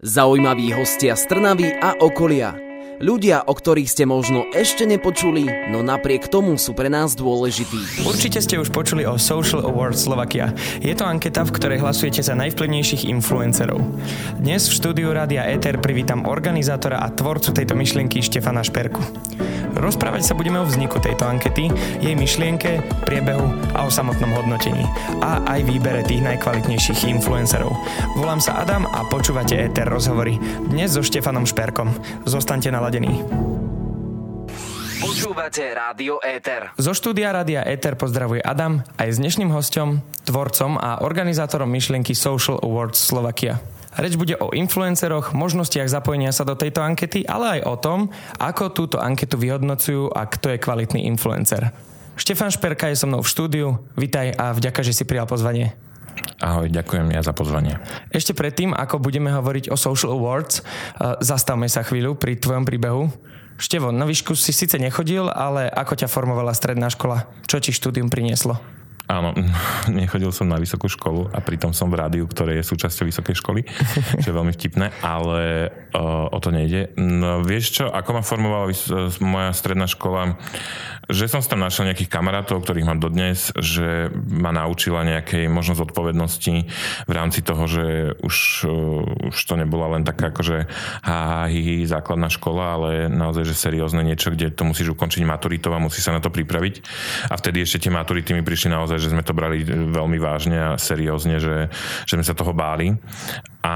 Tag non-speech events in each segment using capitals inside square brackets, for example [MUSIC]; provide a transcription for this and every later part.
Zaujímaví hostia z Trnavy a okolia. Ľudia, o ktorých ste možno ešte nepočuli, no napriek tomu sú pre nás dôležití. Určite ste už počuli o Social Awards Slovakia. Je to anketa, v ktorej hlasujete za najvplyvnejších influencerov. Dnes v štúdiu Rádia Ether privítam organizátora a tvorcu tejto myšlienky Štefana Šperku. Rozprávať sa budeme o vzniku tejto ankety, jej myšlienke, priebehu a o samotnom hodnotení. A aj výbere tých najkvalitnejších influencerov. Volám sa Adam a počúvate Ether rozhovory. Dnes so Štefanom Šperkom. Zostaňte naladení. Počúvate Rádio Éter. Zo štúdia Rádia Ether pozdravuje Adam aj s dnešným hostom, tvorcom a organizátorom myšlienky Social Awards Slovakia. Reč bude o influenceroch, možnostiach zapojenia sa do tejto ankety, ale aj o tom, ako túto anketu vyhodnocujú a kto je kvalitný influencer. Štefan Šperka je so mnou v štúdiu. Vitaj a vďaka, že si prijal pozvanie. Ahoj, ďakujem ja za pozvanie. Ešte predtým, ako budeme hovoriť o Social Awards, eh, zastavme sa chvíľu pri tvojom príbehu. Števo, na výšku si síce nechodil, ale ako ťa formovala stredná škola? Čo ti štúdium prinieslo? Áno, [LAUGHS] nechodil som na vysokú školu a pritom som v rádiu, ktoré je súčasťou vysokej školy, [LAUGHS] čo je veľmi vtipné, ale uh, o to nejde. No, vieš čo, ako ma formovala moja stredná škola? Že som tam našiel nejakých kamarátov, ktorých mám dodnes, že ma naučila nejakej možnosť odpovednosti v rámci toho, že už, uh, už to nebola len taká akože ha, hi, hi, základná škola, ale naozaj, že seriózne niečo, kde to musíš ukončiť maturitou a musí sa na to pripraviť. A vtedy ešte tie maturity mi prišli naozaj že sme to brali veľmi vážne a seriózne, že, že sme sa toho báli. A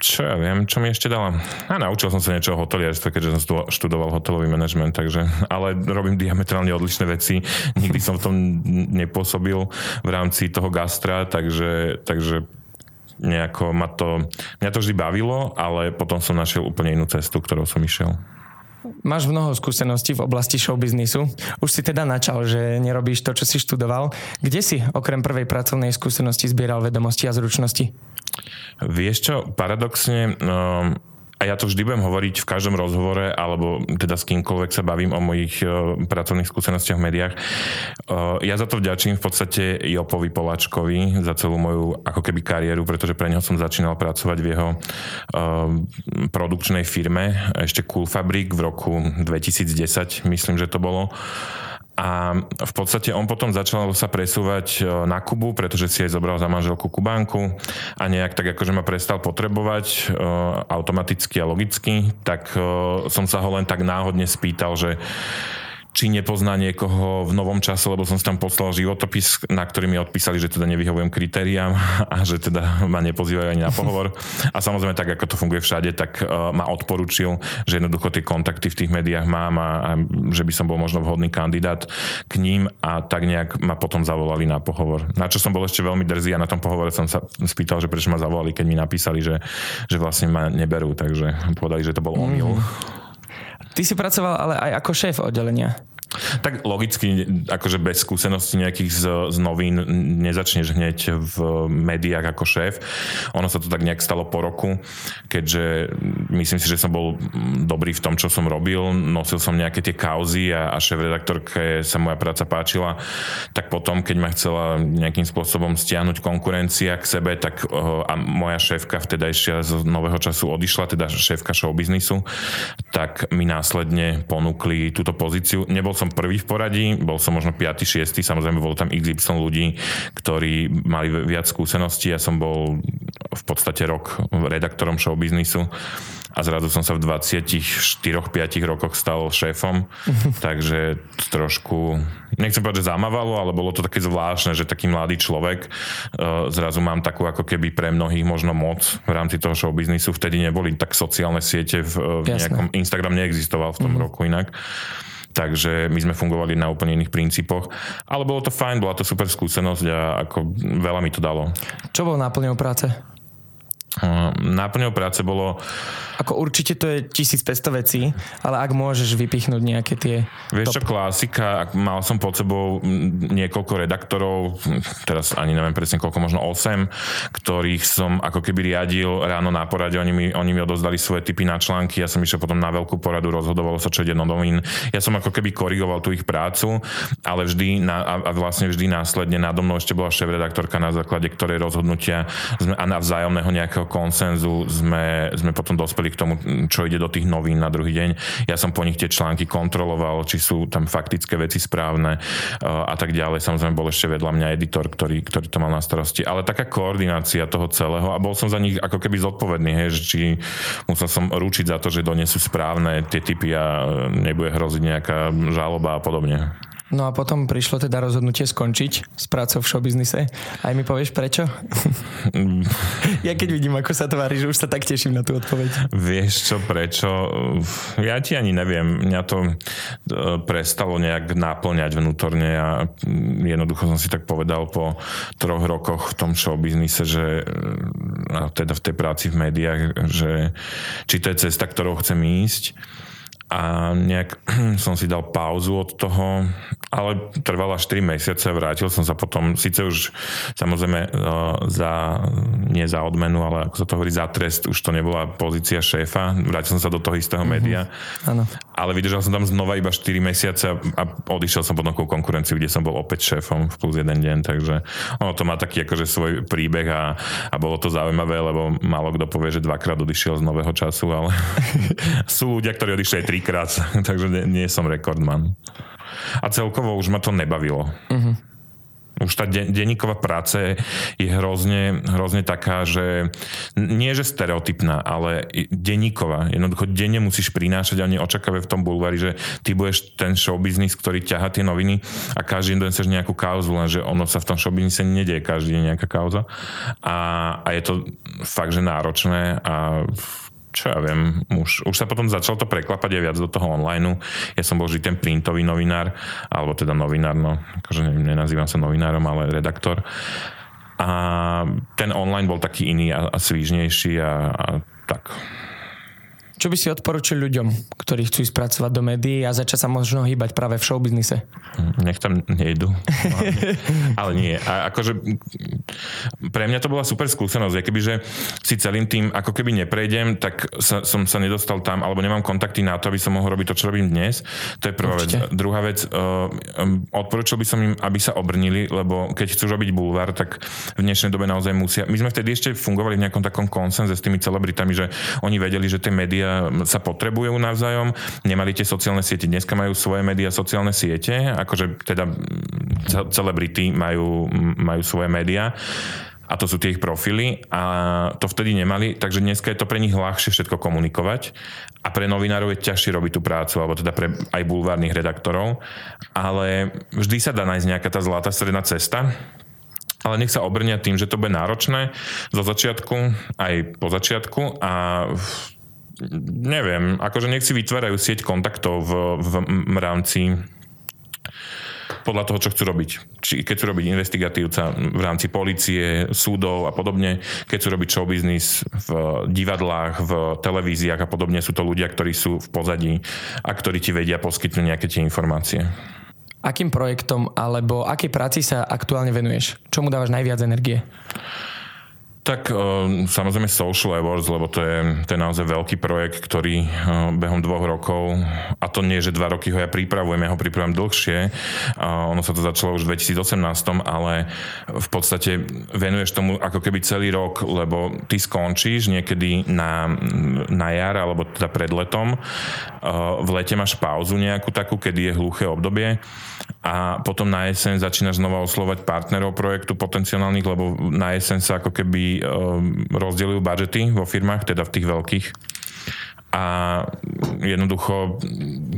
čo ja viem, čo mi ešte dala. A naučil som sa niečo o hotelierstve, keďže som študoval hotelový manažment, takže, ale robím diametrálne odlišné veci. Nikdy som v tom nepôsobil v rámci toho gastra, takže, takže nejako ma to, mňa to vždy bavilo, ale potom som našiel úplne inú cestu, ktorou som išiel. Máš mnoho skúseností v oblasti showbiznisu. Už si teda načal, že nerobíš to, čo si študoval. Kde si okrem prvej pracovnej skúsenosti zbieral vedomosti a zručnosti? Vieš čo, paradoxne, no, a ja to vždy budem hovoriť v každom rozhovore, alebo teda s kýmkoľvek sa bavím o mojich uh, pracovných skúsenostiach v médiách. Uh, ja za to vďačím v podstate Jopovi Poláčkovi za celú moju ako keby kariéru, pretože pre neho som začínal pracovať v jeho uh, produkčnej firme, ešte Cool Fabrik v roku 2010, myslím, že to bolo. A v podstate on potom začal sa presúvať e, na Kubu, pretože si aj zobral za manželku Kubánku a nejak tak akože ma prestal potrebovať e, automaticky a logicky, tak e, som sa ho len tak náhodne spýtal, že či nepozná niekoho v novom čase, lebo som si tam poslal životopis, na ktorý mi odpísali, že teda nevyhovujem kritériám a že teda ma nepozývajú ani na pohovor. A samozrejme tak, ako to funguje všade, tak uh, ma odporučil, že jednoducho tie kontakty v tých médiách mám a, a že by som bol možno vhodný kandidát k ním a tak nejak ma potom zavolali na pohovor. Na čo som bol ešte veľmi drzý a na tom pohovore som sa spýtal, že prečo ma zavolali, keď mi napísali, že, že vlastne ma neberú, takže povedali, že to bol omyl. Mm. Ty si pracoval ale aj ako šéf oddelenia. Tak logicky, akože bez skúseností nejakých z, z novín nezačneš hneď v médiách ako šéf. Ono sa to tak nejak stalo po roku, keďže myslím si, že som bol dobrý v tom, čo som robil. Nosil som nejaké tie kauzy a, a šéf-redaktorke sa moja práca páčila. Tak potom, keď ma chcela nejakým spôsobom stiahnuť konkurencia k sebe, tak a moja šéfka vtedajšia z nového času odišla, teda šéfka showbiznisu, tak mi následne ponúkli túto pozíciu. Nebol som prvý v poradí, bol som možno 5. 6. Samozrejme, bolo tam XY ľudí, ktorí mali viac skúseností. Ja som bol v podstate rok redaktorom showbiznisu a zrazu som sa v 24-5 rokoch stal šéfom, [LAUGHS] takže trošku, nechcem povedať, že zamávalo, ale bolo to také zvláštne, že taký mladý človek uh, zrazu mám takú ako keby pre mnohých možno moc v rámci toho showbiznisu. Vtedy neboli tak sociálne siete, v, v nejakom Instagram neexistoval v tom mm-hmm. roku inak takže my sme fungovali na úplne iných princípoch. Ale bolo to fajn, bola to super skúsenosť a ako veľa mi to dalo. Čo bolo náplňou práce? Náplňou práce bolo ako určite to je 1500 vecí, ale ak môžeš vypichnúť nejaké tie... Vieš čo, klasika, mal som pod sebou niekoľko redaktorov, teraz ani neviem presne koľko, možno 8, ktorých som ako keby riadil ráno na porade, oni mi, oni mi odozdali svoje typy na články, ja som išiel potom na veľkú poradu, rozhodovalo sa, čo ide do novín. Ja som ako keby korigoval tú ich prácu, ale vždy na, a, a vlastne vždy následne nado mnou ešte bola šéf-redaktorka, na základe ktorej rozhodnutia sme, a na vzájomného nejakého konsenzu sme, sme potom dospeli k tomu, čo ide do tých novín na druhý deň. Ja som po nich tie články kontroloval, či sú tam faktické veci správne a tak ďalej. Samozrejme bol ešte vedľa mňa editor, ktorý, ktorý to mal na starosti. Ale taká koordinácia toho celého a bol som za nich ako keby zodpovedný, hej, že či musel som ručiť za to, že donesú správne tie typy a nebude hroziť nejaká žaloba a podobne. No a potom prišlo teda rozhodnutie skončiť s prácou v showbiznise. Aj mi povieš prečo? [LAUGHS] ja keď vidím, ako sa tvári, že už sa tak teším na tú odpoveď. Vieš čo, prečo? Ja ti ani neviem. Mňa to e, prestalo nejak náplňať vnútorne a jednoducho som si tak povedal po troch rokoch v tom showbiznise, že e, a teda v tej práci v médiách, že či to je cesta, ktorou chcem ísť a nejak [CLEARS THROAT] som si dal pauzu od toho, ale trvala až 3 mesiace, vrátil som sa potom, síce už samozrejme e, za, nie za odmenu, ale ako sa to hovorí, za trest, už to nebola pozícia šéfa, vrátil som sa do toho istého mm-hmm. média, ano. Ale vydržal som tam znova iba 4 mesiace a odišiel som potom ku konkurenciu, kde som bol opäť šéfom v plus jeden deň, takže ono to má taký akože svoj príbeh a, a bolo to zaujímavé, lebo málo kto povie, že dvakrát odišiel z nového času, ale [LAUGHS] sú ľudia, ktorí odišli aj trikrát, [LAUGHS] takže nie, nie som rekordman. A celkovo už ma to nebavilo. Uh-huh. Už tá de- denníková práca je hrozne, hrozne taká, že nie že stereotypná, ale denníková. Jednoducho denne musíš prinášať a neočakávajú v tom bulvári, že ty budeš ten showbiznis, ktorý ťaha tie noviny a každý deň chceš nejakú kauzu, lenže ono sa v tom showbiznise nedieje každý deň nejaká kauza. A, a je to fakt, že náročné a čo ja viem, už, už sa potom začalo to preklapať aj viac do toho online. Ja som bol vždy ten printový novinár, alebo teda novinár, no, akože nenazývam sa novinárom, ale redaktor. A ten online bol taký iný a, a svížnejší a, a tak čo by si odporučil ľuďom, ktorí chcú ísť pracovať do médií a začať sa možno hýbať práve v showbiznise? Nech tam nejdu. [LAUGHS] Ale nie. A akože pre mňa to bola super skúsenosť. keby, že si celým tým ako keby neprejdem, tak sa, som sa nedostal tam, alebo nemám kontakty na to, aby som mohol robiť to, čo robím dnes. To je prvá Určite. vec. Druhá vec, uh, odporučil by som im, aby sa obrnili, lebo keď chcú robiť bulvár, tak v dnešnej dobe naozaj musia. My sme vtedy ešte fungovali v nejakom takom konsenze s tými celebritami, že oni vedeli, že tie médiá sa potrebujú navzájom, nemali tie sociálne siete, dneska majú svoje médiá, sociálne siete, akože teda celebrity majú, majú svoje médiá. A to sú tie ich profily. A to vtedy nemali, takže dneska je to pre nich ľahšie všetko komunikovať. A pre novinárov je ťažšie robiť tú prácu, alebo teda pre aj bulvárnych redaktorov, ale vždy sa dá nájsť nejaká tá zlatá stredná cesta, ale nech sa obrnia tým, že to bude náročné. Zo začiatku aj po začiatku. A neviem, akože nech si vytvárajú sieť kontaktov v, v, v rámci podľa toho, čo chcú robiť. Či keď chcú robiť investigatívca v rámci policie, súdov a podobne, keď chcú robiť show business v divadlách, v televíziách a podobne, sú to ľudia, ktorí sú v pozadí a ktorí ti vedia poskytnúť nejaké tie informácie. Akým projektom alebo akej práci sa aktuálne venuješ? Čomu dávaš najviac energie? Tak uh, samozrejme Social Awards, lebo to je, to je naozaj veľký projekt, ktorý uh, behom dvoch rokov, a to nie, že dva roky ho ja pripravujem, ja ho pripravujem dlhšie, ono sa to začalo už v 2018, ale v podstate venuješ tomu ako keby celý rok, lebo ty skončíš niekedy na, na jar, alebo teda pred letom, uh, v lete máš pauzu nejakú takú, kedy je hluché obdobie a potom na jeseň začínaš znova oslovať partnerov projektu potenciálnych, lebo na jeseň sa ako keby um, rozdeľujú budžety vo firmách, teda v tých veľkých. A jednoducho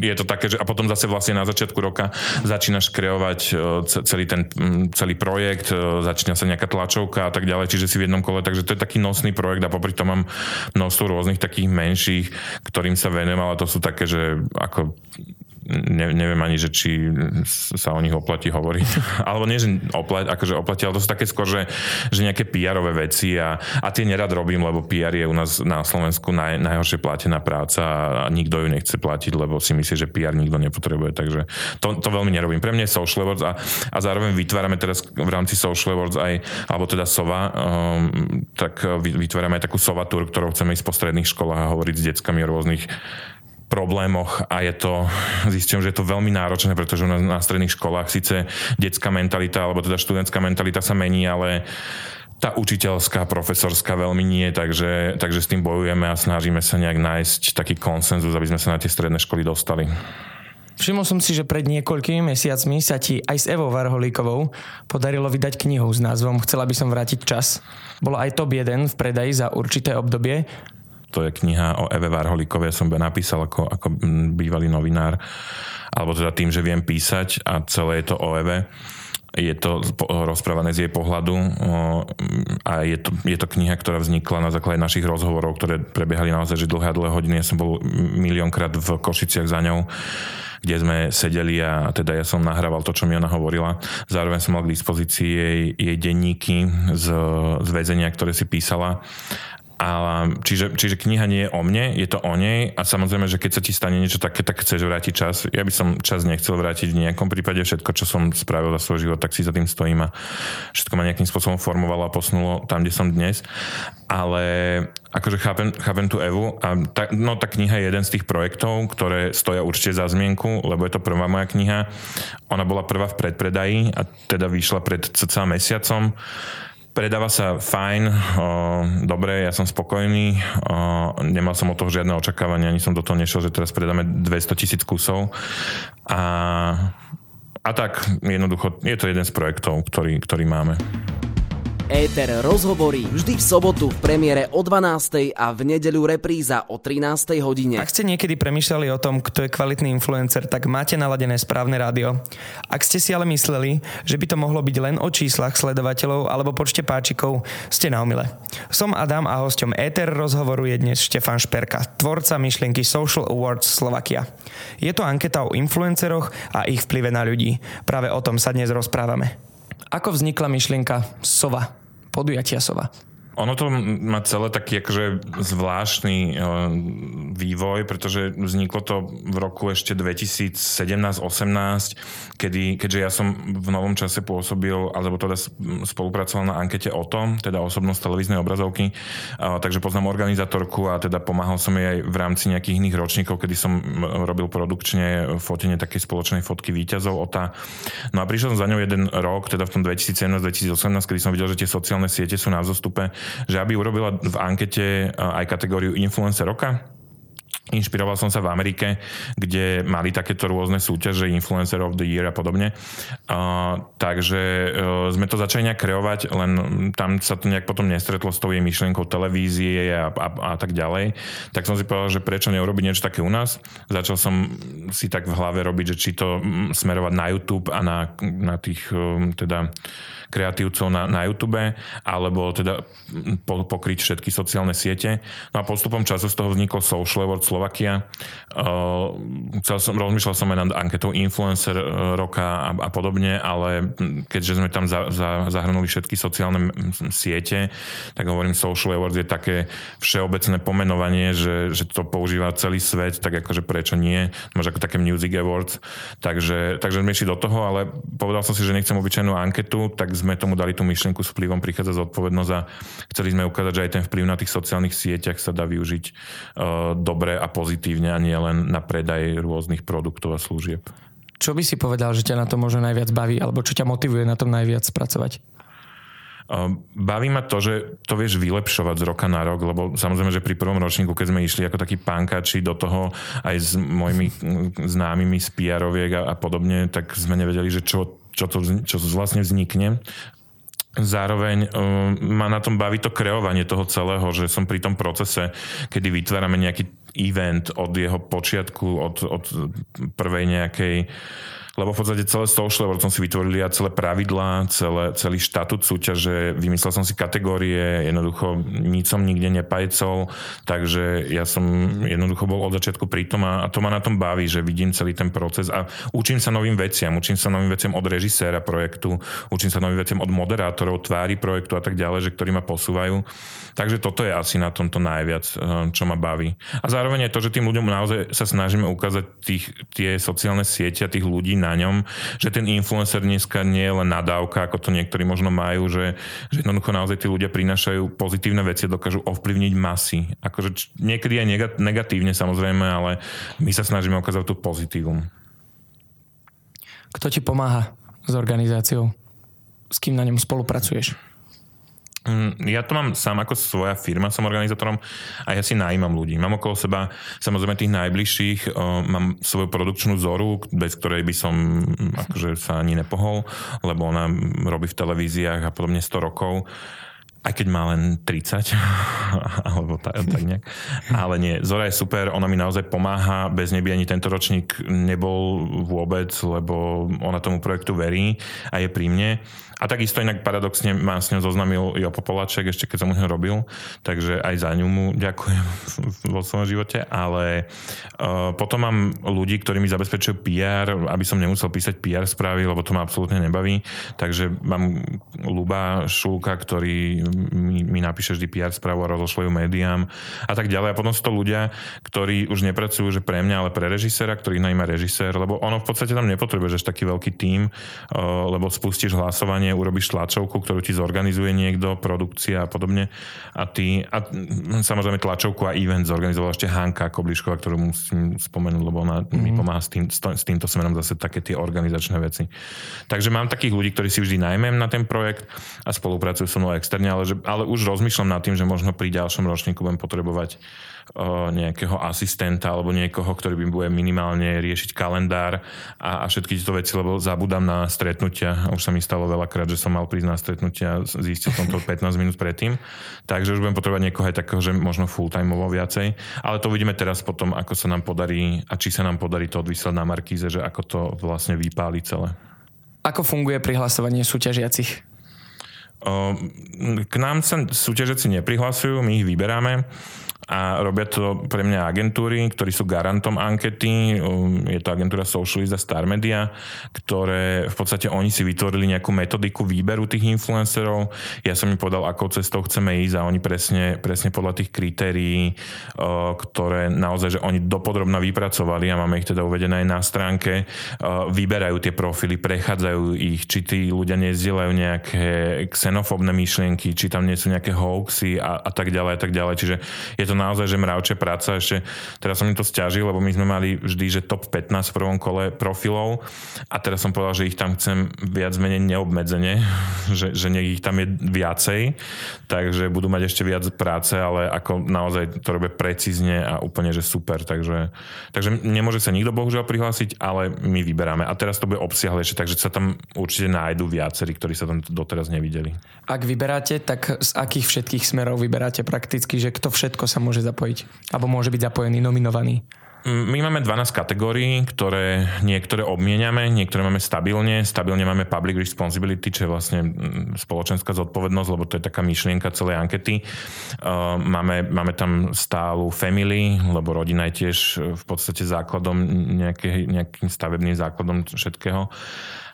je to také, že a potom zase vlastne na začiatku roka začínaš kreovať uh, celý ten celý projekt, uh, začína sa nejaká tlačovka a tak ďalej, čiže si v jednom kole, takže to je taký nosný projekt a popri tom mám množstvo rôznych takých menších, ktorým sa venujem, ale to sú také, že ako ne, neviem ani, že či sa o nich oplatí hovoriť. [LAUGHS] Alebo nie, že oplatí, akože oplatí, ale to sú také skôr, že, že nejaké PR-ové veci a, a tie nerad robím, lebo PR je u nás na Slovensku naj, najhoršie platená práca a nikto ju nechce platiť, lebo si myslí, že PR nikto nepotrebuje, takže to, to veľmi nerobím. Pre mňa je Social Awards a, a zároveň vytvárame teraz v rámci Social Awards aj, alebo teda SOVA, um, tak vytvárame aj takú SOVA tour, ktorou chceme ísť po stredných školách a hovoriť s deckami o rôznych problémoch a je to, zistím, že je to veľmi náročné, pretože na, na stredných školách síce detská mentalita alebo teda študentská mentalita sa mení, ale tá učiteľská, profesorská veľmi nie, takže, takže s tým bojujeme a snažíme sa nejak nájsť taký konsenzus, aby sme sa na tie stredné školy dostali. Všimol som si, že pred niekoľkými mesiacmi sa ti aj s Evou Varholíkovou podarilo vydať knihu s názvom Chcela by som vrátiť čas. Bola aj top 1 v predaji za určité obdobie. To je kniha o Eve Varholíkovej, som by napísal ako, ako bývalý novinár, alebo teda tým, že viem písať a celé je to o Eve je to rozprávané z jej pohľadu a je to, je to kniha, ktorá vznikla na základe našich rozhovorov, ktoré prebiehali naozaj že dlhé a dlhé hodiny. Ja som bol miliónkrát v Košiciach za ňou kde sme sedeli a teda ja som nahrával to, čo mi ona hovorila. Zároveň som mal k dispozícii jej, jej denníky z, z väzenia, ktoré si písala a, čiže, čiže kniha nie je o mne, je to o nej a samozrejme, že keď sa ti stane niečo také, tak chceš vrátiť čas. Ja by som čas nechcel vrátiť v nejakom prípade. Všetko, čo som spravil za svoj život, tak si za tým stojím a všetko ma nejakým spôsobom formovalo a posunulo tam, kde som dnes. Ale akože chápem, chápem tú Evu a tá, no, tá kniha je jeden z tých projektov, ktoré stoja určite za zmienku, lebo je to prvá moja kniha. Ona bola prvá v predpredaji a teda vyšla pred cca mesiacom Predáva sa fajn, o, dobre, ja som spokojný, o, nemal som od toho žiadne očakávania, ani som do toho nešiel, že teraz predáme 200 tisíc kusov. A, a tak, jednoducho, je to jeden z projektov, ktorý, ktorý máme. Éter rozhovorí vždy v sobotu v premiére o 12. a v nedeľu repríza o 13. hodine. Ak ste niekedy premýšľali o tom, kto je kvalitný influencer, tak máte naladené správne rádio. Ak ste si ale mysleli, že by to mohlo byť len o číslach sledovateľov alebo počte páčikov, ste na omyle. Som Adam a hosťom Éter rozhovoru je dnes Štefan Šperka, tvorca myšlienky Social Awards Slovakia. Je to anketa o influenceroch a ich vplyve na ľudí. Práve o tom sa dnes rozprávame. Ako vznikla myšlienka SOVA? Podujatia Sova. Ono to má celé taký akože zvláštny e, vývoj, pretože vzniklo to v roku ešte 2017-18, kedy, keďže ja som v novom čase pôsobil, alebo teda spolupracoval na ankete o tom, teda osobnosť televíznej obrazovky, takže poznám organizátorku a teda pomáhal som jej aj v rámci nejakých iných ročníkov, kedy som robil produkčne fotenie takej spoločnej fotky výťazov OTA. No a prišiel som za ňou jeden rok, teda v tom 2017-2018, kedy som videl, že tie sociálne siete sú na vzostupe že aby urobila v ankete aj kategóriu influencer roka, Inšpiroval som sa v Amerike, kde mali takéto rôzne súťaže, Influencer of the Year a podobne. Uh, takže uh, sme to začali nejak kreovať, len tam sa to nejak potom nestretlo s tou jej myšlienkou televízie a, a, a tak ďalej. Tak som si povedal, že prečo neurobiť niečo také u nás. Začal som si tak v hlave robiť, že či to smerovať na YouTube a na, na tých um, teda kreatívcov na, na YouTube, alebo teda po, pokryť všetky sociálne siete. No a postupom času z toho vznikol Social Award Slovakia. Uh, chcel som, rozmýšľal som aj nad anketou influencer uh, roka a, a podobne, ale keďže sme tam za, za, zahrnuli všetky sociálne siete, tak hovorím Social Awards je také všeobecné pomenovanie, že, že to používa celý svet, tak akože prečo nie, možno ako také Music Awards. Takže, takže sme išli do toho, ale povedal som si, že nechcem obyčajnú anketu, tak sme tomu dali tú myšlienku s vplyvom prichádza zodpovednosť a chceli sme ukázať, že aj ten vplyv na tých sociálnych sieťach sa dá využiť uh, dobre a pozitívne a nie len na predaj rôznych produktov a služieb. Čo by si povedal, že ťa na to možno najviac baví, alebo čo ťa motivuje na tom najviac pracovať? Baví ma to, že to vieš vylepšovať z roka na rok, lebo samozrejme, že pri prvom ročníku, keď sme išli ako takí pankači do toho aj s mojimi známymi z pr a, a podobne, tak sme nevedeli, že čo čo, to, čo vlastne vznikne. Zároveň um, ma na tom baví to kreovanie toho celého, že som pri tom procese, kedy vytvárame nejaký event od jeho počiatku, od, od prvej nejakej uh, lebo v podstate celé social som si vytvorili ja celé pravidlá, celé, celý štatút súťaže, vymyslel som si kategórie, jednoducho nič som nikde nepajcol, takže ja som jednoducho bol od začiatku pri tom a, a to ma na tom baví, že vidím celý ten proces a učím sa novým veciam, učím sa novým veciam od režiséra projektu, učím sa novým veciam od moderátorov, tvári projektu a tak ďalej, že ktorí ma posúvajú. Takže toto je asi na tomto najviac, eh, čo ma baví. A zároveň je to, že tým ľuďom naozaj sa snažíme ukázať tých, tie sociálne siete a tých ľudí na ňom, že ten influencer dneska nie je len nadávka, ako to niektorí možno majú, že, že jednoducho naozaj tí ľudia prinášajú pozitívne veci, dokážu ovplyvniť masy. Akože niekedy aj negatívne samozrejme, ale my sa snažíme ukázať tú pozitívum. Kto ti pomáha s organizáciou? S kým na ňom spolupracuješ? Mm, ja to mám sám ako svoja firma, som organizátorom a ja si najímam ľudí. Mám okolo seba samozrejme tých najbližších, o, mám svoju produkčnú zoru, bez ktorej by som mm, akože sa ani nepohol, lebo ona robí v televíziách a podobne 100 rokov aj keď má len 30, [LAUGHS] alebo tak, tak nejak. Ale nie, Zora je super, ona mi naozaj pomáha, bez nej by ani tento ročník nebol vôbec, lebo ona tomu projektu verí a je pri mne. A takisto inak paradoxne ma s ňou zoznamil Jopo Popolaček, ešte keď som u robil, takže aj za ňu mu ďakujem [LAUGHS] vo svojom živote, ale uh, potom mám ľudí, ktorí mi zabezpečujú PR, aby som nemusel písať PR správy, lebo to ma absolútne nebaví, takže mám Luba Šulka, ktorý mi, mi napíše vždy PR správu a rozošle médiám a tak ďalej. A potom sú to ľudia, ktorí už nepracujú že pre mňa, ale pre režisera, ktorý najmä režisér, lebo ono v podstate tam nepotrebuješ až taký veľký tím, uh, lebo spustíš hlasovanie urobíš tlačovku, ktorú ti zorganizuje niekto, produkcia a podobne. A ty, a samozrejme tlačovku a event zorganizovala ešte Hanka Koblišková, ktorú musím spomenúť, lebo ona mm-hmm. mi mhm. pomáha s, tým, s týmto smerom zase také tie organizačné veci. Takže mám takých ľudí, ktorí si vždy najmem na ten projekt a spolupracujú so mnou externe, ale, že, ale už rozmýšľam nad tým, že možno pri ďalšom ročníku budem potrebovať nejakého asistenta alebo niekoho, ktorý by bude minimálne riešiť kalendár a, a všetky tieto veci, lebo zabudám na stretnutia. Už sa mi stalo veľakrát, že som mal prísť na stretnutia, zistil som to 15 minút predtým. Takže už budem potrebovať niekoho aj takého, že možno full-timeovo viacej. Ale to uvidíme teraz potom, ako sa nám podarí a či sa nám podarí to odvysielať na Markíze, že ako to vlastne vypáli celé. Ako funguje prihlasovanie súťažiacich? K nám sa súťažiaci neprihlasujú, my ich vyberáme a robia to pre mňa agentúry, ktorí sú garantom ankety. Um, je to agentúra Socialist a Star Media, ktoré v podstate oni si vytvorili nejakú metodiku výberu tých influencerov. Ja som im povedal, akou cestou chceme ísť a oni presne, presne podľa tých kritérií, uh, ktoré naozaj, že oni dopodrobne vypracovali a máme ich teda uvedené aj na stránke, uh, vyberajú tie profily, prechádzajú ich, či tí ľudia nezdielajú nejaké xenofóbne myšlienky, či tam nie sú nejaké hoaxy a, a tak ďalej a tak ďalej. Čiže je to to naozaj, že mravčia práca. Ešte teraz som im to stiažil, lebo my sme mali vždy, že top 15 v prvom kole profilov a teraz som povedal, že ich tam chcem viac menej neobmedzene, [LAUGHS] že, že nech ich tam je viacej, takže budú mať ešte viac práce, ale ako naozaj to robia precízne a úplne, že super. Takže, takže nemôže sa nikto bohužiaľ prihlásiť, ale my vyberáme. A teraz to bude obsiahlejšie, takže sa tam určite nájdú viacerí, ktorí sa tam doteraz nevideli. Ak vyberáte, tak z akých všetkých smerov vyberáte prakticky, že kto všetko sa môže zapojiť? Alebo môže byť zapojený, nominovaný? My máme 12 kategórií, ktoré niektoré obmieniame, niektoré máme stabilne. Stabilne máme public responsibility, čo je vlastne mm, spoločenská zodpovednosť, lebo to je taká myšlienka celej ankety. Máme, máme tam stálu family, lebo rodina je tiež v podstate základom, nejaký, nejakým stavebným základom všetkého.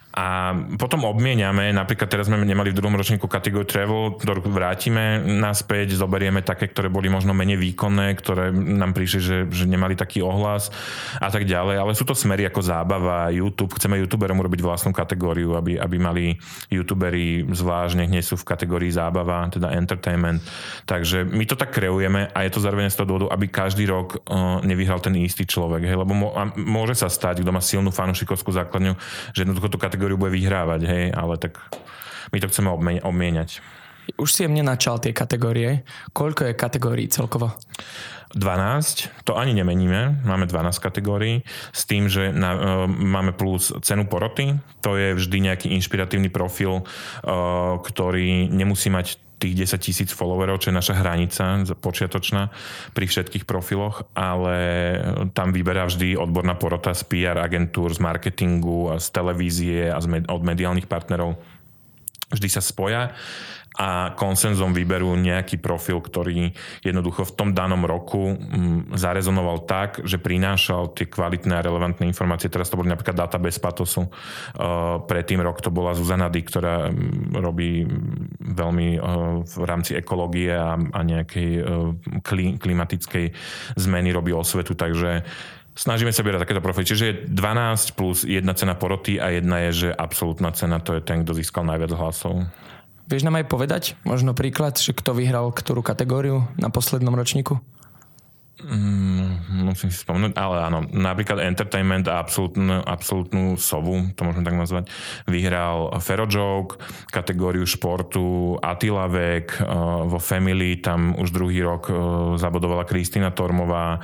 A potom obmieniame, napríklad teraz sme nemali v druhom ročníku kategóriu travel, ktorú vrátime naspäť, zoberieme také, ktoré boli možno menej výkonné, ktoré nám prišli, že, že nemali taký ohlas a tak ďalej. Ale sú to smery ako zábava, YouTube. Chceme youtuberom urobiť vlastnú kategóriu, aby, aby mali youtuberi zvlášť, nech nie sú v kategórii zábava, teda entertainment. Takže my to tak kreujeme a je to zároveň z toho dôvodu, aby každý rok uh, nevyhral ten istý človek. Hej? Lebo môže sa stať, kto má silnú fanušikovskú základňu, že jednoducho tú kategóriu kategóriu bude vyhrávať, hej, ale tak my to chceme obmieniať. Už si mne načal tie kategórie. Koľko je kategórií celkovo? 12, to ani nemeníme, máme 12 kategórií, s tým, že na, uh, máme plus cenu poroty, to je vždy nejaký inšpiratívny profil, uh, ktorý nemusí mať tých 10 tisíc followerov, čo je naša hranica počiatočná pri všetkých profiloch, ale tam vyberá vždy odborná porota z PR agentúr, z marketingu, z televízie a od mediálnych partnerov. Vždy sa spoja a konsenzom vyberú nejaký profil, ktorý jednoducho v tom danom roku mm, zarezonoval tak, že prinášal tie kvalitné a relevantné informácie. Teraz to boli napríklad data bez patosu. Uh, predtým rok to bola Zuzana Dy, ktorá mm, robí veľmi uh, v rámci ekológie a, nejakej uh, klimatickej zmeny robí osvetu, takže snažíme sa bierať takéto profily. Čiže je 12 plus jedna cena poroty a jedna je, že absolútna cena, to je ten, kto získal najviac hlasov. Vieš nám aj povedať, možno príklad, že kto vyhral ktorú kategóriu na poslednom ročníku? Mm, musím si spomenúť, ale áno, napríklad Entertainment a absolútnu, absolútnu sovu, to môžeme tak nazvať, vyhral Fero Joke, kategóriu športu Attila Vek, uh, vo Family tam už druhý rok uh, zabodovala Kristýna Tormová,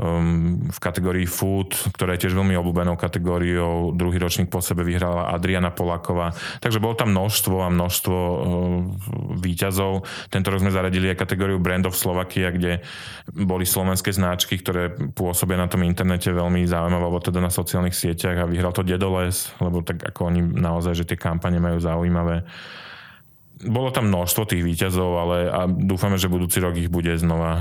um, v kategórii Food, ktorá je tiež veľmi obľúbenou kategóriou, druhý ročník po sebe vyhrala Adriana Poláková, takže bolo tam množstvo a množstvo uh, výťazov. Tento rok sme zaradili aj kategóriu Brand of Slovakia, kde boli slovenské značky, ktoré pôsobia na tom internete veľmi zaujímavé, alebo teda na sociálnych sieťach a vyhral to Dedoles, lebo tak ako oni naozaj, že tie kampane majú zaujímavé. Bolo tam množstvo tých výťazov, ale a dúfame, že budúci rok ich bude znova,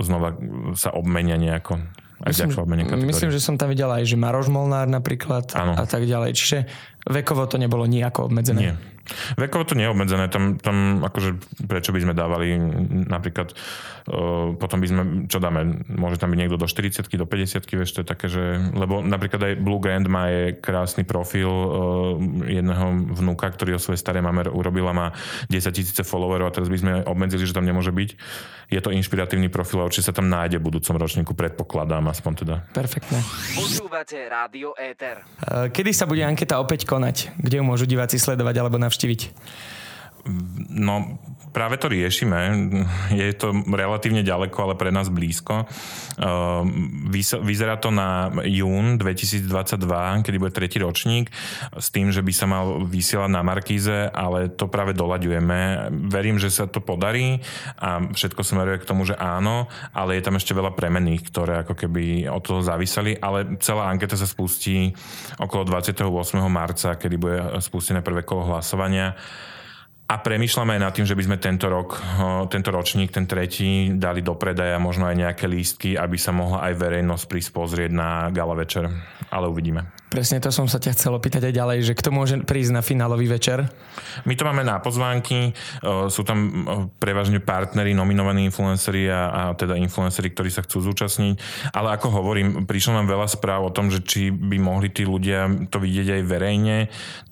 znova sa obmenia nejako. Aj myslím, myslím, že som tam videl aj, že Maroš Molnár napríklad ano. a tak ďalej. Čiže vekovo to nebolo nejako obmedzené. Nie. Vekovo to nie je obmedzené, tam, tam akože prečo by sme dávali napríklad, uh, potom by sme, čo dáme, môže tam byť niekto do 40 do 50 vieš, to je také, že, lebo napríklad aj Blue Grand má je krásny profil uh, jedného vnúka, ktorý o svojej starej mame urobila, má 10 tisíce followerov a teraz by sme obmedzili, že tam nemôže byť. Je to inšpiratívny profil a určite sa tam nájde v budúcom ročníku, predpokladám aspoň teda. Perfektné. Počúvate Rádio Éter. Kedy sa bude anketa opäť konať? Kde ju môžu diváci sledovať alebo navštíviť? No, práve to riešime. Je to relatívne ďaleko, ale pre nás blízko. Ehm, vyzerá to na jún 2022, kedy bude tretí ročník, s tým, že by sa mal vysielať na Markíze, ale to práve doľaďujeme. Verím, že sa to podarí a všetko smeruje k tomu, že áno, ale je tam ešte veľa premenných, ktoré ako keby od toho záviseli, ale celá anketa sa spustí okolo 28. marca, kedy bude spustené prvé kolo hlasovania a premyšľame aj nad tým, že by sme tento rok, tento ročník, ten tretí, dali do predaja možno aj nejaké lístky, aby sa mohla aj verejnosť prísť pozrieť na gala večer. Ale uvidíme. Presne to som sa ťa chcel opýtať aj ďalej, že kto môže prísť na finálový večer? My to máme na pozvánky, sú tam prevažne partneri, nominovaní influenceri a, a teda influenceri, ktorí sa chcú zúčastniť. Ale ako hovorím, prišlo nám veľa správ o tom, že či by mohli tí ľudia to vidieť aj verejne,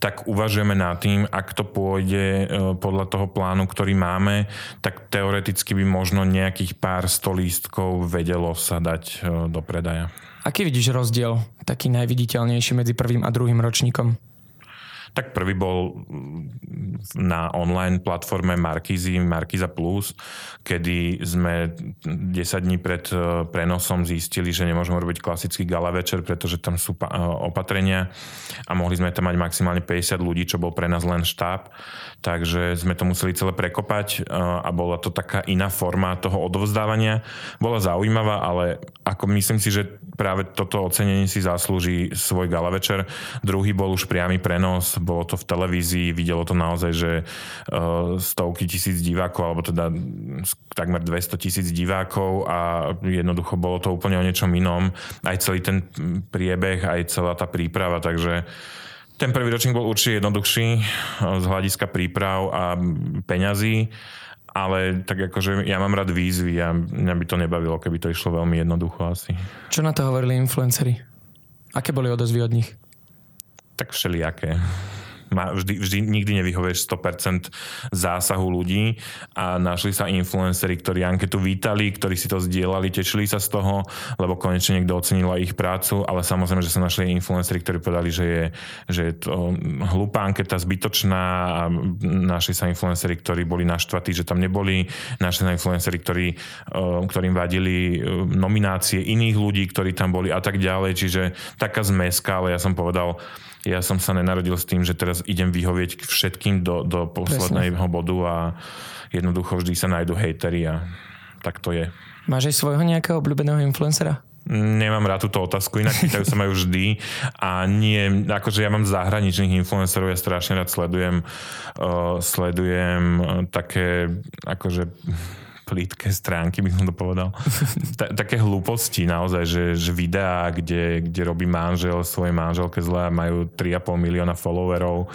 tak uvažujeme nad tým, ak to pôjde podľa toho plánu, ktorý máme, tak teoreticky by možno nejakých pár stolístkov vedelo sa dať e, do predaja. Aký vidíš rozdiel, taký najviditeľnejší medzi prvým a druhým ročníkom? Tak prvý bol na online platforme Markizy, Markiza Plus, kedy sme 10 dní pred e, prenosom zistili, že nemôžeme robiť klasický gala večer, pretože tam sú e, opatrenia a mohli sme tam mať maximálne 50 ľudí, čo bol pre nás len štáb. Takže sme to museli celé prekopať e, a bola to taká iná forma toho odovzdávania. Bola zaujímavá, ale ako myslím si, že práve toto ocenenie si zaslúži svoj gala večer. Druhý bol už priamy prenos, bolo to v televízii, videlo to naozaj, že uh, stovky tisíc divákov, alebo teda takmer 200 tisíc divákov a jednoducho bolo to úplne o niečom inom. Aj celý ten priebeh, aj celá tá príprava, takže ten prvý ročník bol určite jednoduchší eh, z hľadiska príprav a peňazí, ale tak akože ja mám rád výzvy a mňa by to nebavilo, keby to išlo veľmi jednoducho asi. Čo na to hovorili influenceri? Aké boli odozvy od nich? Tak všelijaké. Má, vždy, vždy nikdy nevyhovieš 100% zásahu ľudí. A našli sa influenceri, ktorí anketu vítali, ktorí si to zdieľali, tešili sa z toho, lebo konečne niekto ocenil ich prácu, ale samozrejme, že sa našli influenceri, ktorí povedali, že je, že je to hlúpa anketa, zbytočná. A našli sa influenceri, ktorí boli naštvatí, že tam neboli, našli sa influenceri, ktorí, ktorým vadili nominácie iných ľudí, ktorí tam boli a tak ďalej, čiže taká zmeska, ale ja som povedal, ja som sa nenarodil s tým, že teraz idem vyhovieť všetkým do, do posledného Presne. bodu a jednoducho vždy sa nájdu hejteri a tak to je. Máš aj svojho nejakého obľúbeného influencera? Nemám rád túto otázku, inak pýtajú sa majú vždy a nie, akože ja mám zahraničných influencerov, ja strašne rád sledujem uh, sledujem také akože plítke stránky, by som to povedal. [LAUGHS] Ta, také hlúposti naozaj, že, že videá, kde, kde robí manžel svojej manželke zle a majú 3,5 milióna followerov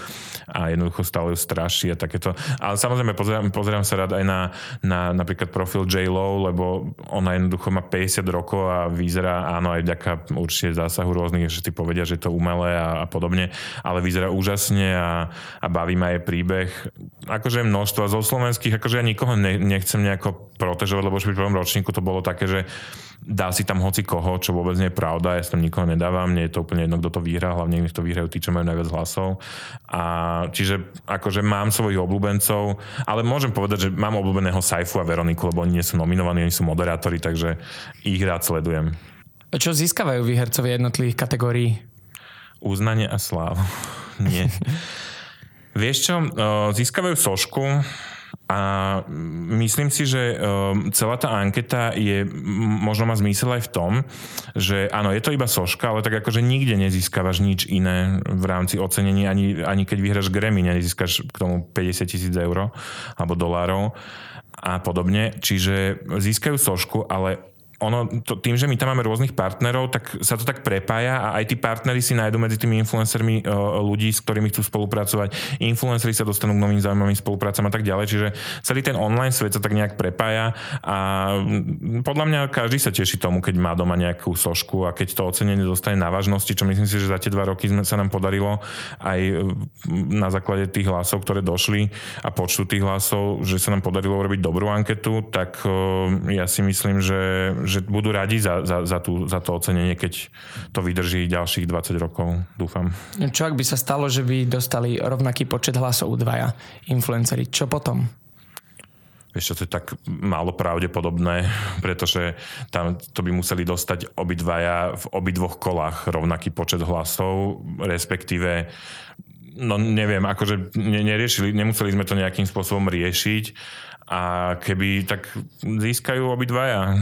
a jednoducho stále ju straší a takéto. Ale samozrejme pozerám, pozerám sa rád aj na, na napríklad profil J. Lo, lebo ona jednoducho má 50 rokov a vyzerá, áno, aj vďaka určite zásahu rôznych, že ty povedia, že je to umelé a, a podobne, ale vyzerá úžasne a, a baví ma jej príbeh. Akože množstvo zo slovenských, akože ja nikoho ne, nechcem nejako protežovať, lebo už pri prvom ročníku to bolo také, že dá si tam hoci koho, čo vôbec nie je pravda, ja tam nikoho nedávam, nie je to úplne jedno, kto to vyhrá, hlavne nech to vyhrajú tí, čo majú najviac hlasov. A čiže akože mám svojich obľúbencov, ale môžem povedať, že mám obľúbeného Saifu a Veroniku, lebo oni nie sú nominovaní, oni sú moderátori, takže ich rád sledujem. Čo získavajú výhercovia jednotlivých kategórií? Uznanie a slávu. [LAUGHS] nie. [LAUGHS] Vieš čo, získavajú sošku, a myslím si, že ehm, celá tá anketa je, možno má zmysel aj v tom, že áno, je to iba soška, ale tak akože nikde nezískavaš nič iné v rámci ocenení, ani, ani keď vyhráš Grammy, nezískaš k tomu 50 tisíc eur alebo dolárov a podobne. Čiže získajú sošku, ale ono, to, tým, že my tam máme rôznych partnerov, tak sa to tak prepája a aj tí partnery si nájdú medzi tými influencermi uh, ľudí, s ktorými chcú spolupracovať. Influenceri sa dostanú k novým zaujímavým spoluprácam a tak ďalej. Čiže celý ten online svet sa tak nejak prepája a podľa mňa každý sa teší tomu, keď má doma nejakú sošku a keď to ocenenie dostane na vážnosti, čo myslím si, že za tie dva roky sme, sa nám podarilo aj na základe tých hlasov, ktoré došli a počtu tých hlasov, že sa nám podarilo urobiť dobrú anketu, tak uh, ja si myslím, že že budú radi za, za, za, tú, za to ocenenie, keď to vydrží ďalších 20 rokov, dúfam. Čo ak by sa stalo, že by dostali rovnaký počet hlasov dvaja influenceri? Čo potom? Vieš čo, to je tak málo pravdepodobné, [LAUGHS] pretože tam to by museli dostať obidvaja v obidvoch kolách rovnaký počet hlasov, respektíve no neviem, akože neriešili, nemuseli sme to nejakým spôsobom riešiť a keby tak získajú obidvaja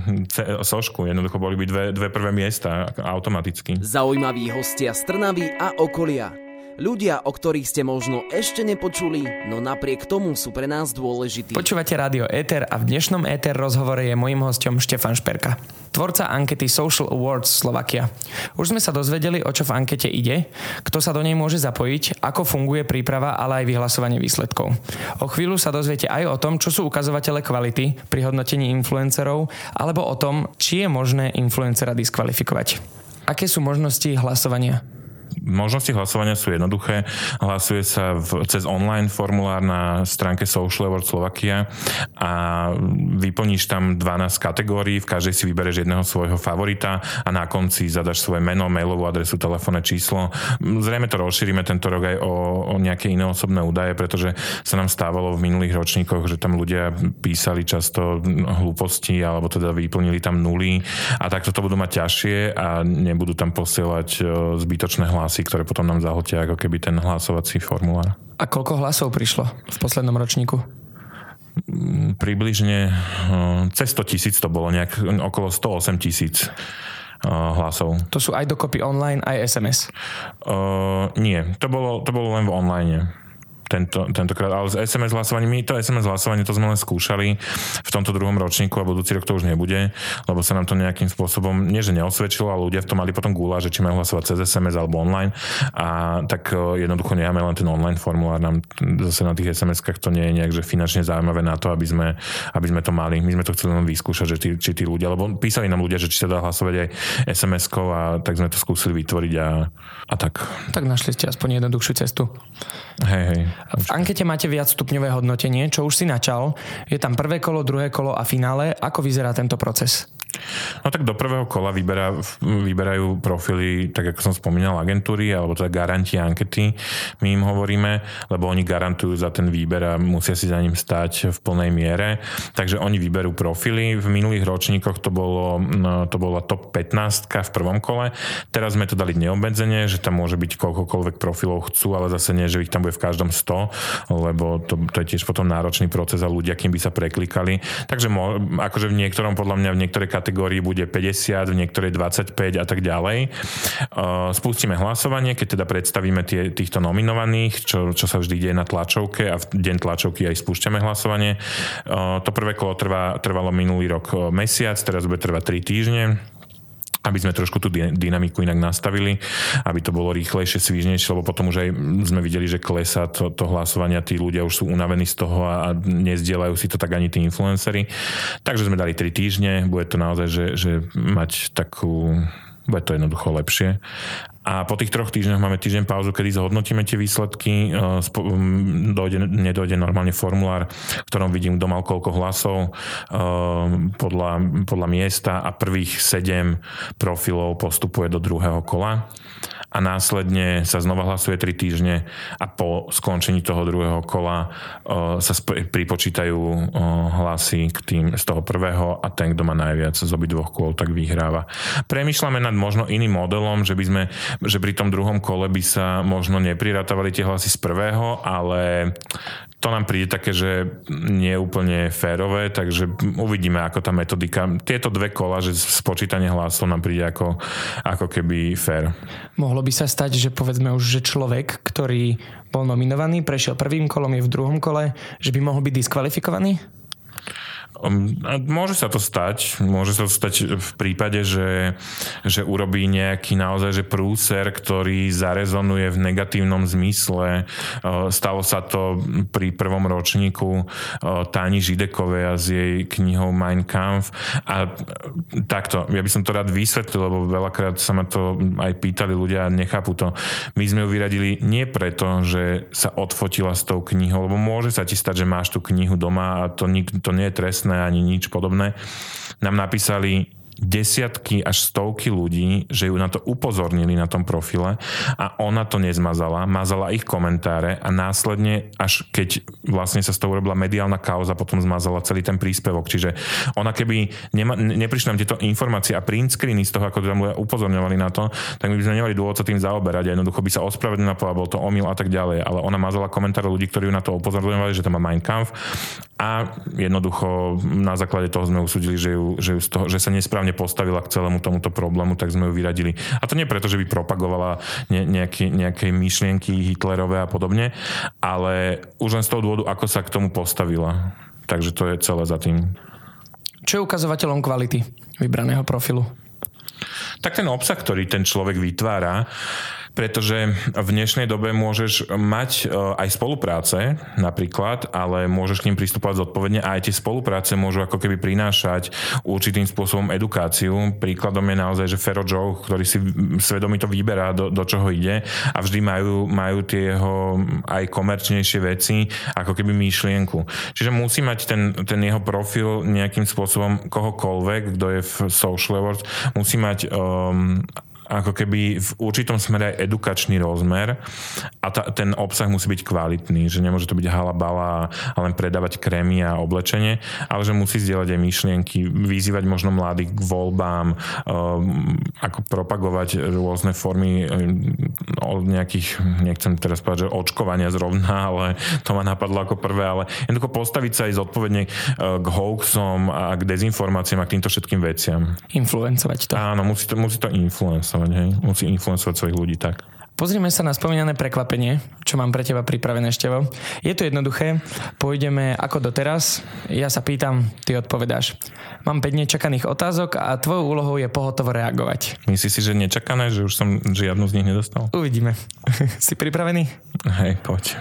[LAUGHS] sošku, jednoducho boli by dve, dve prvé miesta automaticky. Zaujímaví hostia z Trnavy a okolia. Ľudia, o ktorých ste možno ešte nepočuli, no napriek tomu sú pre nás dôležití. Počúvate rádio Ether a v dnešnom Ether rozhovore je mojím hostom Štefan Šperka, tvorca ankety Social Awards Slovakia. Už sme sa dozvedeli, o čo v ankete ide, kto sa do nej môže zapojiť, ako funguje príprava, ale aj vyhlasovanie výsledkov. O chvíľu sa dozviete aj o tom, čo sú ukazovatele kvality pri hodnotení influencerov, alebo o tom, či je možné influencera diskvalifikovať. Aké sú možnosti hlasovania? Možnosti hlasovania sú jednoduché. Hlasuje sa v, cez online formulár na stránke Social Award Slovakia a vyplníš tam 12 kategórií, v každej si vybereš jedného svojho favorita a na konci zadaš svoje meno, mailovú adresu, telefónne číslo. Zrejme to rozšírime tento rok aj o, o nejaké iné osobné údaje, pretože sa nám stávalo v minulých ročníkoch, že tam ľudia písali často hlúposti alebo teda vyplnili tam nuly a takto to budú mať ťažšie a nebudú tam posielať e, zbytočné hlasy hlasy, ktoré potom nám zahotia ako keby ten hlasovací formulár. A koľko hlasov prišlo v poslednom ročníku? Mm, približne eh, cez 100 tisíc to bolo, nejak okolo 108 tisíc eh, hlasov. To sú aj dokopy online, aj SMS? Uh, nie, to bolo, to bolo len v online tento, tentokrát, ale s SMS hlasovaním, my to SMS hlasovanie to sme len skúšali v tomto druhom ročníku a budúci rok to už nebude, lebo sa nám to nejakým spôsobom, nie že neosvedčilo, ale ľudia v tom mali potom gula, že či majú hlasovať cez SMS alebo online a tak e, jednoducho necháme len ten online formulár, nám zase na tých SMS-kách to nie je nejak že finančne zaujímavé na to, aby sme, aby sme to mali. My sme to chceli len vyskúšať, že tí, či tí ľudia, lebo písali nám ľudia, že či sa dá hlasovať aj SMS-kou a tak sme to skúsili vytvoriť a, a tak. Tak našli ste aspoň jednoduchšiu cestu. Hej, hej. V ankete máte viac stupňové hodnotenie, čo už si načal. Je tam prvé kolo, druhé kolo a finále. Ako vyzerá tento proces? No tak do prvého kola vyberá, vyberajú profily, tak ako som spomínal, agentúry alebo teda garanti ankety, my im hovoríme, lebo oni garantujú za ten výber a musia si za ním stať v plnej miere. Takže oni vyberú profily. V minulých ročníkoch to, bolo, no, to bola top 15 v prvom kole. Teraz sme to dali neobmedzenie, že tam môže byť koľkokoľvek profilov chcú, ale zase nie, že ich tam bude v každom 100, lebo to, to je tiež potom náročný proces a ľudia, kým by sa preklikali. Takže akože v niektorom, podľa mňa v niektorej kategórii bude 50, v niektorej 25 a tak ďalej. Spustíme hlasovanie, keď teda predstavíme tie, týchto nominovaných, čo, čo sa vždy deje na tlačovke a v deň tlačovky aj spúšťame hlasovanie. To prvé kolo trvá, trvalo minulý rok mesiac, teraz bude trvať 3 týždne aby sme trošku tú dynamiku inak nastavili, aby to bolo rýchlejšie, svížnejšie, lebo potom už aj sme videli, že klesá to, to hlasovanie, tí ľudia už sú unavení z toho a, a nezdielajú si to tak ani tí influencery. Takže sme dali 3 týždne, bude to naozaj, že, že mať takú bude to jednoducho lepšie. A po tých troch týždňoch máme týždeň pauzu, kedy zhodnotíme tie výsledky. Dojde, nedojde normálne formulár, v ktorom vidím, kto mal koľko hlasov podľa, podľa miesta a prvých sedem profilov postupuje do druhého kola a následne sa znova hlasuje 3 týždne a po skončení toho druhého kola uh, sa pripočítajú uh, hlasy k tým z toho prvého a ten, kto má najviac z obidvoch kôl, tak vyhráva. Premýšľame nad možno iným modelom, že by sme, že pri tom druhom kole by sa možno nepriratávali tie hlasy z prvého, ale to nám príde také, že nie je úplne férové, takže uvidíme, ako tá metodika. Tieto dve kola, že spočítanie hlasov nám príde ako, ako keby fér. Mohlo by sa stať, že povedzme už, že človek, ktorý bol nominovaný, prešiel prvým kolom, je v druhom kole, že by mohol byť diskvalifikovaný? Um, môže sa to stať. Môže sa to stať v prípade, že, že urobí nejaký naozaj že prúser, ktorý zarezonuje v negatívnom zmysle. Uh, stalo sa to pri prvom ročníku uh, Táni Židekovej a s jej knihou Mein Kampf. A takto, ja by som to rád vysvetlil, lebo veľakrát sa ma to aj pýtali ľudia a nechápu to. My sme ju vyradili nie preto, že sa odfotila s tou knihou, lebo môže sa ti stať, že máš tú knihu doma a to, nik, to nie je trestné ani nič podobné, nám napísali desiatky až stovky ľudí, že ju na to upozornili na tom profile a ona to nezmazala, mazala ich komentáre a následne, až keď vlastne sa z toho urobila mediálna kauza, potom zmazala celý ten príspevok. Čiže ona keby nema, neprišli nám tieto informácie a print screeny z toho, ako tam ľudia upozorňovali na to, tak my by sme nemali dôvod sa tým zaoberať a jednoducho by sa ospravedlnila, povedala, bol to omyl a tak ďalej. Ale ona mazala komentáre ľudí, ktorí ju na to upozorňovali, že to má Mein Kampf a jednoducho na základe toho sme usúdili, že, ju, že, ju z toho, že sa nesprávne postavila k celému tomuto problému, tak sme ju vyradili. A to nie preto, že by propagovala ne, nejaké, nejaké myšlienky Hitlerové a podobne, ale už len z toho dôvodu, ako sa k tomu postavila. Takže to je celé za tým. Čo je ukazovateľom kvality vybraného profilu? Tak ten obsah, ktorý ten človek vytvára, pretože v dnešnej dobe môžeš mať e, aj spolupráce napríklad, ale môžeš k ním pristupovať zodpovedne a aj tie spolupráce môžu ako keby prinášať určitým spôsobom edukáciu. Príkladom je naozaj, že Fero Joe, ktorý si svedomito vyberá, do, do čoho ide a vždy majú, majú tie jeho aj komerčnejšie veci ako keby myšlienku. Čiže musí mať ten, ten jeho profil nejakým spôsobom kohokoľvek, kto je v Social Awards, musí mať um, ako keby v určitom smere aj edukačný rozmer a ta, ten obsah musí byť kvalitný, že nemôže to byť halabala a len predávať krémy a oblečenie, ale že musí zdieľať aj myšlienky, vyzývať možno mladých k voľbám, um, ako propagovať rôzne formy um, od nejakých, nechcem teraz povedať, že očkovania zrovna, [LAUGHS] ale to ma napadlo ako prvé, ale jednoducho postaviť sa aj zodpovedne uh, k hoaxom a k dezinformáciám a k týmto všetkým veciam. Influencovať to. Áno, musí to, musí to influencovať influencovať, hej? Musí influencovať svojich ľudí tak. Pozrime sa na spomínané prekvapenie, čo mám pre teba pripravené števo. Je to jednoduché, pôjdeme ako doteraz. Ja sa pýtam, ty odpovedáš. Mám 5 nečakaných otázok a tvojou úlohou je pohotovo reagovať. Myslíš si, že nečakané, že už som žiadnu z nich nedostal? Uvidíme. [LAUGHS] si pripravený? Hej, poď.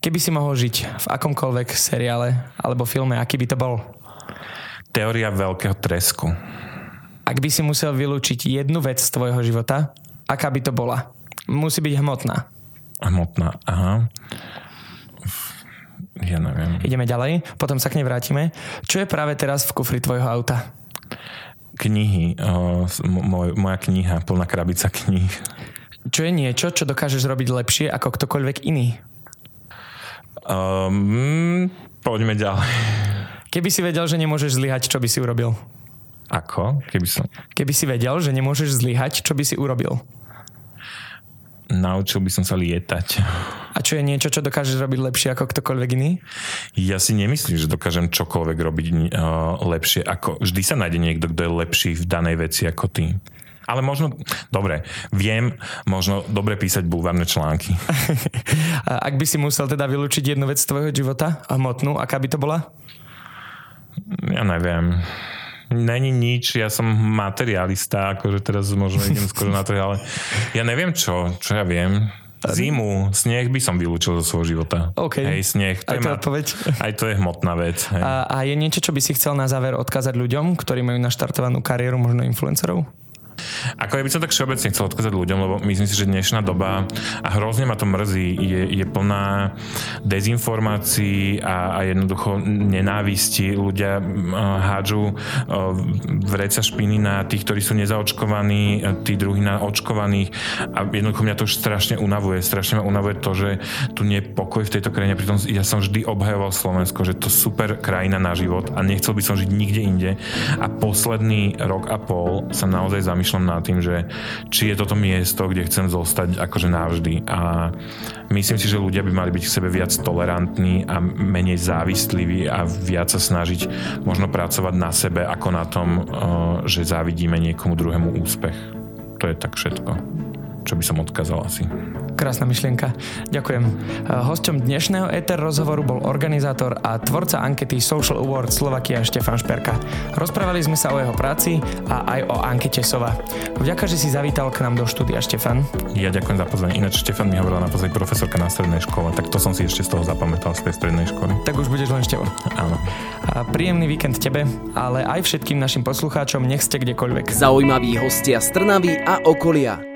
Keby si mohol žiť v akomkoľvek seriále alebo filme, aký by to bol? Teória veľkého tresku. Ak by si musel vylúčiť jednu vec z tvojho života, aká by to bola? Musí byť hmotná. Hmotná, aha. Ja neviem. Ideme ďalej, potom sa k nej vrátime. Čo je práve teraz v kufri tvojho auta? Knihy. O, moj, moja kniha, plná krabica kníh. Čo je niečo, čo dokážeš robiť lepšie ako ktokoľvek iný? Um, poďme ďalej. Keby si vedel, že nemôžeš zlyhať, čo by si urobil? Ako? Keby som... Keby si vedel, že nemôžeš zlyhať, čo by si urobil? Naučil by som sa lietať. A čo je niečo, čo dokážeš robiť lepšie ako ktokoľvek iný? Ja si nemyslím, že dokážem čokoľvek robiť uh, lepšie ako... Vždy sa nájde niekto, kto je lepší v danej veci ako ty. Ale možno, dobre, viem, možno dobre písať bulvárne články. [LAUGHS] A ak by si musel teda vylúčiť jednu vec z tvojho života, hmotnú, aká by to bola? Ja neviem. Není nič, ja som materialista, akože teraz možno idem skoro na to, ale ja neviem čo, čo ja viem. Zimu, sneh by som vylúčil zo svojho života. Okay. Hej, sneh. To aj, to odpoveď. aj to je hmotná vec. Hej. A, a je niečo, čo by si chcel na záver odkázať ľuďom, ktorí majú naštartovanú kariéru, možno influencerov? Ako ja by som tak všeobecne chcel odkázať ľuďom, lebo myslím si, že dnešná doba, a hrozne ma to mrzí, je, je plná dezinformácií a, a jednoducho nenávisti. Ľudia hádžu vreca špiny na tých, ktorí sú nezaočkovaní, tí druhí na očkovaných a jednoducho mňa to už strašne unavuje. Strašne ma unavuje to, že tu nie je pokoj v tejto krajine. Pritom ja som vždy obhajoval Slovensko, že to super krajina na život a nechcel by som žiť nikde inde. A posledný rok a pol sa naozaj zamýšľam nad tým, že či je toto miesto, kde chcem zostať akože navždy. A myslím si, že ľudia by mali byť k sebe viac tolerantní a menej závisliví a viac sa snažiť možno pracovať na sebe ako na tom, eh, že závidíme niekomu druhému úspech. To je tak všetko, čo by som odkázal asi. Krásna myšlienka. Ďakujem. E, hosťom dnešného ETER rozhovoru bol organizátor a tvorca ankety Social Award Slovakia Štefan Šperka. Rozprávali sme sa o jeho práci a aj o ankete Sova. Vďaka, že si zavítal k nám do štúdia, Štefan. Ja ďakujem za pozvanie. Ináč Štefan mi hovorila naposledy profesorka na strednej škole, tak to som si ešte z toho zapamätal z tej strednej školy. Tak už budeš len Števo. Áno. A príjemný víkend tebe, ale aj všetkým našim poslucháčom, nech ste kdekoľvek. Zaujímaví hostia z Trnavy a okolia.